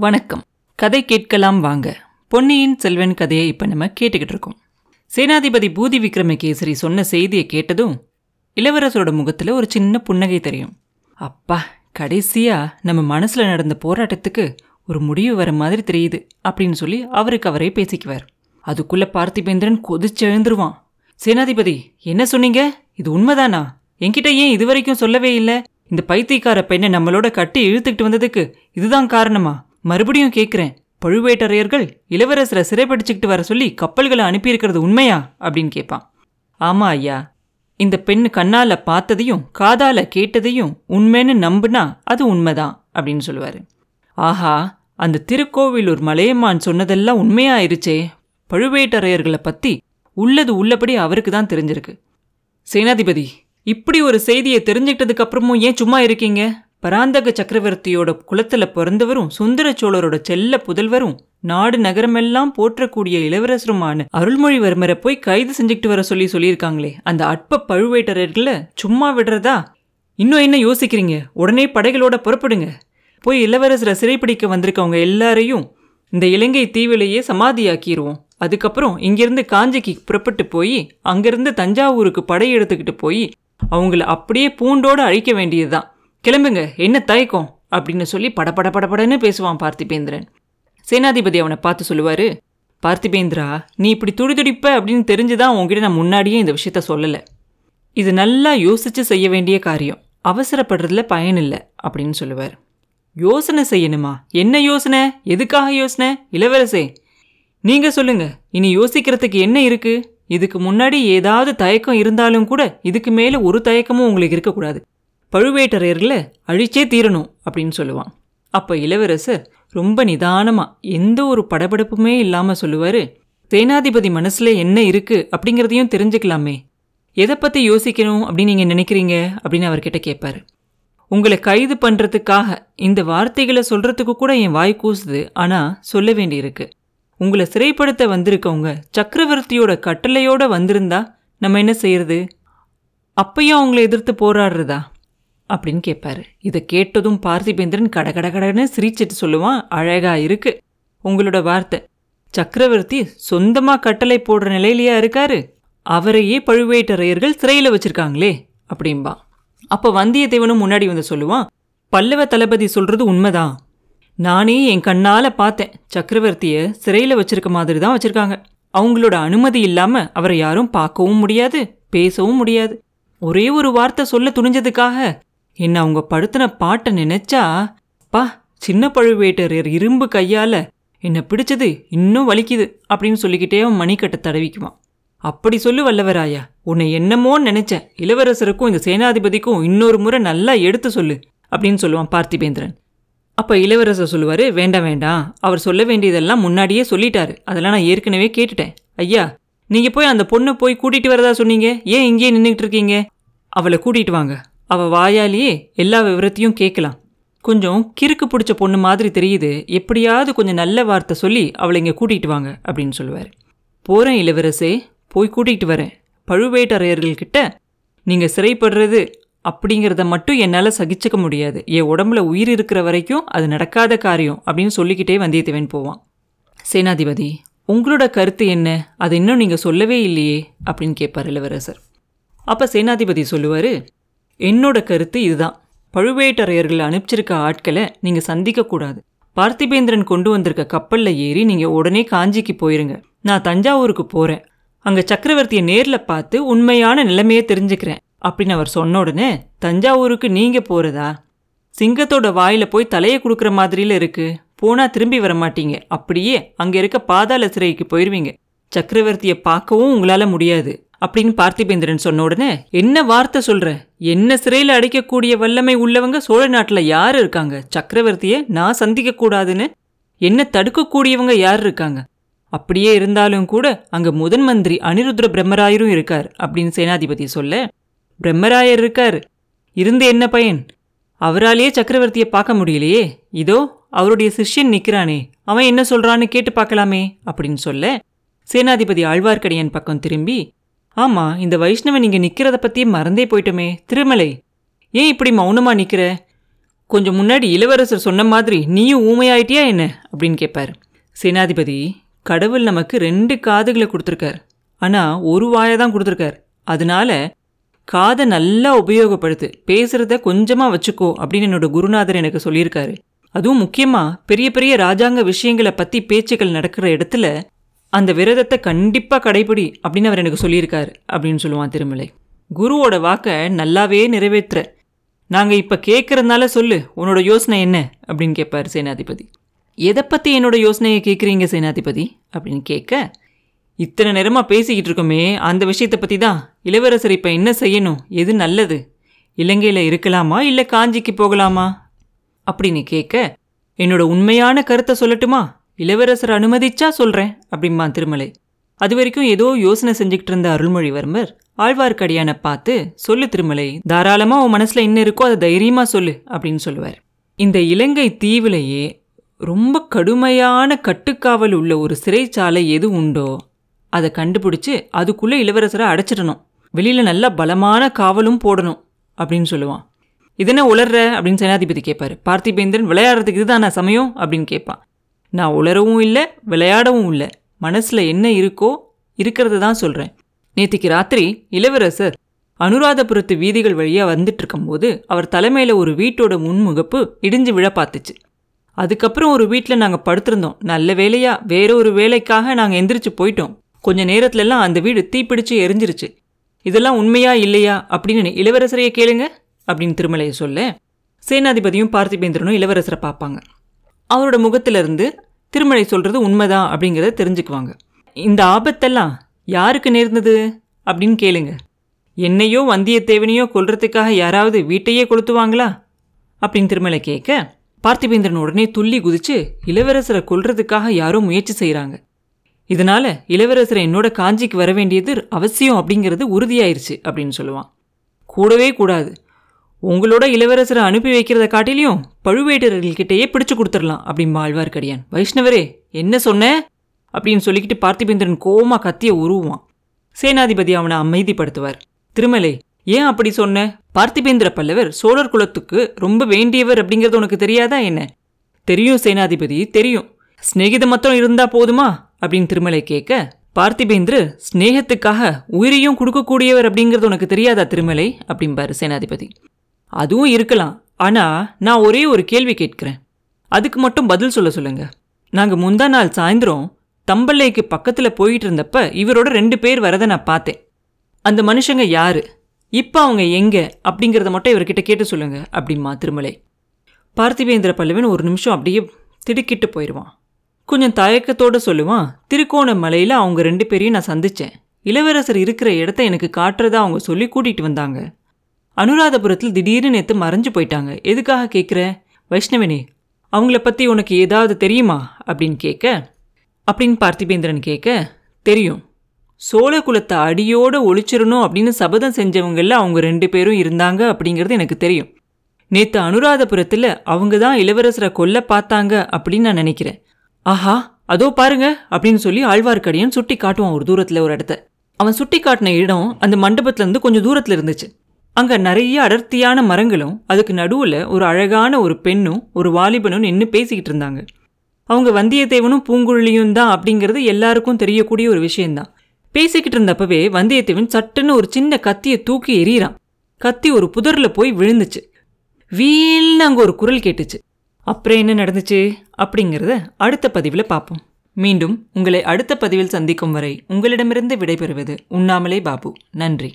வணக்கம். கதை கேட்கலாம் வாங்க. பொன்னியின் செல்வன் கதையை இப்போ நம்ம கேட்டுக்கிட்டு இருக்கோம். சேனாதிபதி பூதி விக்ரமகேசரி சொன்ன செய்தியை கேட்டதும் இளவரசரோட முகத்தில் ஒரு சின்ன புன்னகை தெரியும். அப்பா கடைசியாக நம்ம மனசில் நடந்த போராட்டத்துக்கு ஒரு முடிவு வர மாதிரி தெரியுது அப்படின்னு சொல்லி அவருக்கு அவரே பேசிக்குவார். அதுக்குள்ளே பார்த்திபேந்திரன் கொதிச்சு எழுந்துருவான் சேனாதிபதி என்ன சொன்னீங்க? இது உண்மைதானா? என்கிட்ட ஏன் இதுவரைக்கும் சொல்லவே இல்லை? இந்த பைத்தியக்கார பெண்ணை நம்மளோட கட்டி இழுத்துக்கிட்டு வந்ததுக்கு இதுதான் காரணமா? மறுபடியும் கேட்குறேன் பழுவேட்டரையர்கள் இளவரசரை சிறைப்படிச்சுக்கிட்டு வர சொல்லி கப்பல்களை அனுப்பியிருக்கிறது உண்மையா? அப்படின்னு கேட்பான் ஆமா ஐயா. இந்த பெண் கண்ணால பார்த்ததையும் காதால் கேட்டதையும் உண்மைன்னு நம்புனா அது உண்மைதான் அப்படின்னு சொல்லுவார். ஆஹா அந்த திருக்கோவிலூர் மலையம்மான் சொன்னதெல்லாம் உண்மையாயிருச்சே. பழுவேட்டரையர்களை பற்றி உள்ளது உள்ளபடி அவருக்கு தான் தெரிஞ்சிருக்கு. சேனாதிபதி இப்படி ஒரு செய்தியை தெரிஞ்சுக்கிட்டதுக்கப்புறமும் ஏன் சும்மா இருக்கீங்க? பராந்தக சக்கரவர்த்தியோட குலத்துல பிறந்தவரும் சுந்தர சோழரோட செல்ல புதல்வரும் நாடு நகரமெல்லாம் போற்றக்கூடிய இளவரசருமான அருள்மொழிவர்மரை போய் கைது செஞ்சுக்கிட்டு வர சொல்லி சொல்லியிருக்காங்களே அந்த அற்ப பழுவேட்டரர்களை சும்மா விடுறதா? இன்னும் என்ன யோசிக்கிறீங்க? உடனே படைகளோட புறப்படுங்க. போய் இளவரசரை சிறைப்பிடிக்க வந்திருக்கவங்க எல்லாரையும் இந்த இலங்கை தீவிலேயே சமாதியாக்கிடுவோம் அதுக்கப்புறம் இங்கிருந்து காஞ்சிக்கு புறப்பட்டு போய் அங்கிருந்து தஞ்சாவூருக்கு படை எடுத்துக்கிட்டு போய் அவங்கள அப்படியே பூண்டோடு அழிக்க வேண்டியதுதான். கிளம்புங்க என்ன தயக்கம்? அப்படின்னு சொல்லி படபட படபடன்னு பேசுவான் பார்த்திபேந்திரன். சேனாதிபதி அவனை பார்த்து சொல்லுவாரு பார்த்திபேந்திரா நீ இப்படி துடிதுடிப்ப அப்படின்னு தெரிஞ்சுதான் உங்ககிட்ட நான் முன்னாடியே இந்த விஷயத்த சொல்லலை. இது நல்லா யோசிச்சு செய்ய வேண்டிய காரியம். அவசரப்படுறதுல பயன் இல்லை அப்படின்னு சொல்லுவார். யோசனை செய்யணுமா? என்ன யோசனை? எதுக்காக யோசனை? இளவரசே நீங்க சொல்லுங்க. இனி யோசிக்கிறதுக்கு என்ன இருக்கு? இதுக்கு முன்னாடி ஏதாவது தயக்கம் இருந்தாலும் கூட இதுக்கு மேலே ஒரு தயக்கமும் உங்களுக்கு இருக்கக்கூடாது. பழுவேட்டரையர்களை அழிச்சே தீரணும் அப்படின்னு சொல்லுவான். அப்போ இளவரசர் ரொம்ப நிதானமாக எந்த ஒரு படபடப்புமே இல்லாமல் சொல்லுவார் சேனாதிபதி மனசில் என்ன இருக்குது அப்படிங்கிறதையும் தெரிஞ்சுக்கலாமே. எதை பற்றி யோசிக்கணும் அப்படின்னு நீங்கள் நினைக்கிறீங்க? அப்படின்னு அவர்கிட்ட கேட்பார் உங்களை கைது பண்ணுறதுக்காக இந்த வார்த்தைகளை சொல்கிறதுக்கு கூட என் வாய் கூசுது. ஆனால் சொல்ல வேண்டியிருக்கு. உங்களை சிறைப்படுத்த வந்திருக்கவங்க சக்கரவர்த்தியோட கட்டளையோடு வந்திருந்தா நம்ம என்ன செய்யறது? அப்பையும் அவங்கள எதிர்த்து போராடுறதா? அப்படின்னு கேட்பாரு இதை கேட்டதும் பார்த்திபேந்திரன் கடகடகடன்னு சிரிச்சிட்டு சொல்லுவான் அழகா இருக்கு. உங்களோட வார்த்தை. சக்கரவர்த்தி சொந்தமா கட்டளை போடுற நிலையிலையா இருக்காரு? அவரையே பழுவேட்டரையர்கள் சிறையில் வச்சிருக்காங்களே அப்படிம்பா. அப்போ வந்தியத்தேவனும் முன்னாடி வந்து சொல்லுவான் பல்லவ தளபதி சொல்றது உண்மைதான். நானே என் கண்ணால் பார்த்தேன். சக்கரவர்த்தியை சிறையில் வச்சிருக்க மாதிரி தான் வச்சிருக்காங்க. அவங்களோட அனுமதி இல்லாமல் அவரை யாரும் பார்க்கவும் முடியாது பேசவும் முடியாது. ஒரே ஒரு வார்த்தை சொல்ல துணிஞ்சதுக்காக என்னை அவங்க படுத்தின பாட்டை நினைச்சா? பா சின்ன பழுவேட்டரையர் இரும்பு கையால் என்னை பிடிச்சது இன்னும் வலிக்குது அப்படின்னு சொல்லிக்கிட்டே அவன் மணிக்கட்டை தடவிக்குவான். அப்படி சொல்லு வல்லவராயா உன்னை என்னமோன்னு நினைச்சேன். இளவரசருக்கும் இந்த சேனாதிபதிக்கும் இன்னொரு முறை நல்லா எடுத்து சொல்லு அப்படின்னு சொல்லுவான் பார்த்திபேந்திரன். அப்போ இளவரசர் சொல்லுவார் வேண்டாம் வேண்டாம். அவர் சொல்ல வேண்டியதெல்லாம் முன்னாடியே சொல்லிட்டாரு. அதெல்லாம் நான் ஏற்கனவே கேட்டுட்டேன். ஐயா நீங்கள் போய் அந்த பொண்ணை போய் கூட்டிகிட்டு வரதா சொன்னீங்க? ஏன் இங்கேயே நின்றுக்கிட்டு இருக்கீங்க? அவளை கூட்டிட்டு வாங்க. அவ வாயாலேயே எல்லா விவரத்தையும் கேட்கலாம். கொஞ்சம் கிறுக்கு பிடிச்ச பொண்ணு மாதிரி தெரியுது. எப்படியாவது கொஞ்சம் நல்ல வார்த்தை சொல்லி அவளை இங்கே கூட்டிகிட்டு வாங்க அப்படின்னு சொல்லுவார். போகிறேன் இளவரசே போய் கூட்டிகிட்டு வரேன். பழுவேட்டரையர்கள்கிட்ட நீங்கள் சிறைப்படுறது அப்படிங்கிறத மட்டும் என்னால் சகிச்சுக்க முடியாது. என் உடம்புல உயிர் இருக்கிற வரைக்கும் அது நடக்காத காரியம் அப்படின்னு சொல்லிக்கிட்டே வந்தியத்தேவன் போவான். சேனாதிபதி உங்களோட கருத்து என்ன? அதை இன்னும் நீங்கள் சொல்லவே இல்லையே அப்படின்னு கேட்பார் இளவரசர். அப்போ சேனாதிபதி சொல்லுவார் என்னோட கருத்து இதுதான். பழுவேட்டரையர்கள் அனுப்பிச்சிருக்க ஆட்களை நீங்கள் சந்திக்கக்கூடாது பார்த்திபேந்திரன் கொண்டு வந்திருக்க கப்பலில் ஏறி நீங்கள் உடனே காஞ்சிக்கு போயிருங்க. நான் தஞ்சாவூருக்கு போகிறேன் அங்கே சக்கரவர்த்தியை நேரில் பார்த்து உண்மையான நிலைமையை தெரிஞ்சுக்கிறேன் அப்படின்னு அவர் சொன்ன உடனே தஞ்சாவூருக்கு நீங்கள் போகிறதா சிங்கத்தோட வாயில் போய் தலையை கொடுக்குற மாதிரியில் இருக்குது போனால் திரும்பி வர மாட்டீங்க. அப்படியே அங்கே இருக்க பாதாள சிறைக்கு போயிடுவீங்க சக்கரவர்த்தியை பார்க்கவும் உங்களால் முடியாது. அப்படின்னு பார்த்திபேந்திரன் சொன்ன உடனே என்ன வார்த்தை சொல்ற? என்ன சிறையில் அடைக்கக்கூடிய வல்லமை உள்ளவங்க சோழ நாட்டில் யார் இருக்காங்க? சக்கரவர்த்தியை நான் சந்திக்க கூடாதுன்னு என்ன தடுக்கக்கூடியவங்க யார் இருக்காங்க? அப்படியே இருந்தாலும் கூட அங்க முதன் மந்திரி அனிருத்ர பிரம்மராயரும் இருக்கார் அப்படின்னு சேனாதிபதி சொல்ல பிரம்மராயர் இருக்கார். இருந்து என்ன பயன்? அவராலேயே சக்கரவர்த்தியை பார்க்க முடியலையே. இதோ அவருடைய சிஷ்யன் நிக்கிறானே. அவன் என்ன சொல்றான்னு கேட்டு பார்க்கலாமே அப்படின்னு சொல்ல சேனாதிபதி ஆழ்வார்க்கடியான் பக்கம் திரும்பி ஆமாம் இந்த வைஷ்ணவன் இங்கே நிற்கிறத பற்றி மறந்தே போயிட்டோமே. திருமலை ஏன் இப்படி மௌனமாக நிற்கிற கொஞ்சம் முன்னாடி இளவரசர் சொன்ன மாதிரி நீயும் ஊமையாயிட்டியா என்ன? அப்படின்னு கேட்பாரு சேனாதிபதி கடவுள் நமக்கு ரெண்டு காதுகளை கொடுத்துருக்கார். ஆனால் ஒரு வாயை தான் கொடுத்துருக்கார். அதனால காதை நல்லா உபயோகப்படுத்து பேசுகிறத கொஞ்சமாக வச்சுக்கோ அப்படின்னு என்னோட குருநாதர் எனக்கு சொல்லியிருக்காரு. அதுவும் முக்கியமாக பெரிய பெரிய ராஜாங்க விஷயங்களை பற்றி பேச்சுக்கள் நடக்கிற இடத்துல அந்த விரதத்தை கண்டிப்பாக கடைபிடி அப்படின்னு அவர் எனக்கு சொல்லியிருக்காரு அப்படின்னு சொல்லுவான் திருமலை. குருவோட வாக்கை நல்லாவே நிறைவேற்றுற. நாங்கள் இப்போ கேட்குறதுனால சொல்லு உன்னோட யோசனை என்ன? அப்படின்னு கேட்பார் சேனாதிபதி. எதை பற்றி என்னோட யோசனையை கேட்குறீங்க சேனாதிபதி? அப்படின்னு கேட்க இத்தனை நேரமாக பேசிக்கிட்டு இருக்கோமே அந்த விஷயத்தை பற்றி தான் இளவரசர் இப்போ என்ன செய்யணும்? எது நல்லது? இலங்கையில் இருக்கலாமா? இல்லை காஞ்சிக்கு போகலாமா? அப்படின்னு கேட்க என்னோட உண்மையான கருத்தை சொல்லட்டுமா? இளவரசர் அனுமதிச்சா சொல்கிறேன் அப்படிம்மா திருமலை. அது வரைக்கும் ஏதோ யோசனை செஞ்சுக்கிட்டு இருந்த அருள்மொழிவர்மர் ஆழ்வார்க்கடியானை பார்த்து சொல்லு திருமலை தாராளமாக உன் மனசில் என்ன இருக்கோ அதை தைரியமாக சொல்லு அப்படின்னு சொல்லுவார். இந்த இலங்கை தீவிலேயே ரொம்ப கடுமையான கட்டுக்காவல் உள்ள ஒரு சிறைச்சாலை எது உண்டோ அதை கண்டுபிடிச்சி அதுக்குள்ளே இளவரசரை அடைச்சிடணும். வெளியில் நல்ல பலமான காவலும் போடணும் அப்படின்னு சொல்லுவான். இதென்ன உளர்ற? அப்படின்னு சேனாதிபதி கேட்பாரு பார்த்திபேந்திரன் விளையாடுறதுக்கு இதுதான் சமயம்? அப்படின்னு கேட்பான் நான் உளரவும் இல்லை விளையாடவும் இல்லை. மனசில் என்ன இருக்கோ இருக்கிறத தான் சொல்கிறேன் நேத்திக்கு ராத்திரி இளவரசர் அனுராதபுரத்து வீதிகள் வழியாக வந்துட்டு இருக்கும்போது அவர் தலைமையில் ஒரு வீட்டோட முன்முகப்பு இடிஞ்சு விழ பார்த்துச்சு. அதுக்கப்புறம் ஒரு வீட்டில் நாங்கள் படுத்திருந்தோம். நல்ல வேலையா வேற ஒரு வேலைக்காக நாங்கள் எந்திரிச்சு போயிட்டோம். கொஞ்ச நேரத்துலலாம் அந்த வீடு தீப்பிடிச்சு எரிஞ்சிருச்சு. இதெல்லாம் உண்மையா இல்லையா அப்படின்னு இளவரசரையே கேளுங்க அப்படின்னு திருமலையை சொல்ல சேனாதிபதியும் பார்த்திபேந்திரனும் இளவரசரை பார்ப்பாங்க. அவரோட முகத்திலிருந்து திருமலை சொல்கிறது உண்மைதான் அப்படிங்கிறத தெரிஞ்சுக்குவாங்க. இந்த ஆபத்தெல்லாம் யாருக்கு நேர்ந்தது அப்படின்னு கேளுங்க. என்னையோ வந்தியத்தேவனையோ கொல்றதுக்காக யாராவது வீட்டையே கொளுத்துவாங்களா? அப்படின்னு திருமலை கேட்க பார்த்திபேந்திரன் உடனே துள்ளி குதிச்சு இளவரசரை கொல்றதுக்காக யாரோ முயற்சி செய்கிறாங்க இதனால இளவரசரை என்னோட காஞ்சிக்கு வர வேண்டியது அவசியம் அப்படிங்கிறது உறுதியாயிருச்சு அப்படின்னு சொல்லுவான். கூடவே கூடாது. உங்களோட இளவரசரை அனுப்பி வைக்கிறத காட்டிலையும் பழுவேட்டரர்கள்கிட்டயே பிடிச்சு கொடுத்துடலாம் அப்படிம்பா ஆழ்வார்க்கடியான் வைஷ்ணவரே என்ன சொன்ன? அப்படின்னு சொல்லிக்கிட்டு பார்த்திபேந்திரன் கோமா கத்திய உருவான் சேனாதிபதி அவனை அமைதிப்படுத்துவார். திருமலை ஏன் அப்படி சொன்ன? பார்த்திபேந்திர பல்லவர் சோழர் குலத்துக்கு ரொம்ப வேண்டியவர் அப்படிங்கிறது உனக்கு தெரியாதா என்ன? தெரியும் சேனாதிபதி தெரியும். சிநேகிதம் மாத்திரம் இருந்தா போதுமா? அப்படின்னு திருமலை கேட்க பார்த்திபேந்திர ஸ்நேகத்துக்காக உயிரையும் கொடுக்கக்கூடியவர் அப்படிங்கிறது உனக்கு தெரியாதா திருமலை? அப்படிம்பாரு சேனாதிபதி. அதுவும் இருக்கலாம். ஆனால் நான் ஒரே ஒரு கேள்வி கேட்குறேன். அதுக்கு மட்டும் பதில் சொல்ல சொல்லுங்க. நாங்கள் முந்தா நாள் சாயந்தரம் தம்பல்லைக்கு பக்கத்தில் போயிட்டு இருந்தப்ப இவரோட ரெண்டு பேர் வரதை நான் பார்த்தேன். அந்த மனுஷங்க யார்? இப்போ அவங்க எங்கே? அப்படிங்கிறத மட்டும் இவர்கிட்ட கேட்டு சொல்லுங்க அப்படிமா திருமலை. பார்த்திவேந்திர பல்லவன் ஒரு நிமிஷம் அப்படியே திடுக்கிட்டு போயிடுவான் கொஞ்சம் தயக்கத்தோட சொல்லுவான் திருக்கோணமலையில் அவங்க ரெண்டு பேரையும் நான் சந்தித்தேன் இளவரசர் இருக்கிற இடத்த எனக்கு காட்டுறதா அவங்க சொல்லி கூட்டிகிட்டு வந்தாங்க. அனுராதபுரத்தில் திடீர்னு நேற்று மறைஞ்சு போயிட்டாங்க. எதுக்காக கேட்குற வைஷ்ணவினி அவங்கள பற்றி உனக்கு ஏதாவது தெரியுமா? அப்படின்னு கேட்க அப்படின்னு பார்த்திபேந்திரன் கேட்க தெரியும். சோழ குலத்தை அடியோடு ஒழிச்சிடணும் அப்படின்னு சபதம் செஞ்சவங்களில் அவங்க ரெண்டு பேரும் இருந்தாங்க அப்படிங்கிறது எனக்கு தெரியும். நேற்று அனுராதபுரத்தில் அவங்க தான் இளவரசரை கொல்ல பார்த்தாங்க அப்படின்னு நான் நினைக்கிறேன். ஆஹா அதோ பாருங்க அப்படின்னு சொல்லி ஆழ்வார்க்கடியன் சுட்டி காட்டுவான் ஒரு தூரத்தில் ஒரு இடத்த. அவன் சுட்டி காட்டின இடம் அந்த மண்டபத்துலேருந்து கொஞ்சம் தூரத்தில் இருந்துச்சு. அங்கே நிறைய அடர்த்தியான மரங்களும் அதுக்கு நடுவில் ஒரு அழகான ஒரு பெண்ணும் ஒரு வாலிபனும் நின்று பேசிக்கிட்டு இருந்தாங்க. அவங்க வந்தியத்தேவனும் பூங்குழலியும் தான் அப்படிங்கிறது எல்லாருக்கும் தெரியக்கூடிய ஒரு விஷயந்தான் பேசிக்கிட்டு இருந்தப்பவே வந்தியத்தேவன் சட்டுன்னு ஒரு சின்ன கத்தியை தூக்கி எறிகிறான். கத்தி ஒரு புதரில் போய் விழுந்துச்சு. வீல்னு அங்கே ஒரு குரல் கேட்டுச்சு. அப்புறம் என்ன நடந்துச்சு? அப்படிங்கிறத அடுத்த பதிவில் பார்ப்போம். மீண்டும் உங்களை அடுத்த பதிவில் சந்திக்கும் வரை உங்களிடமிருந்து விடைபெறுவது உண்ணாமலே பாபு. நன்றி.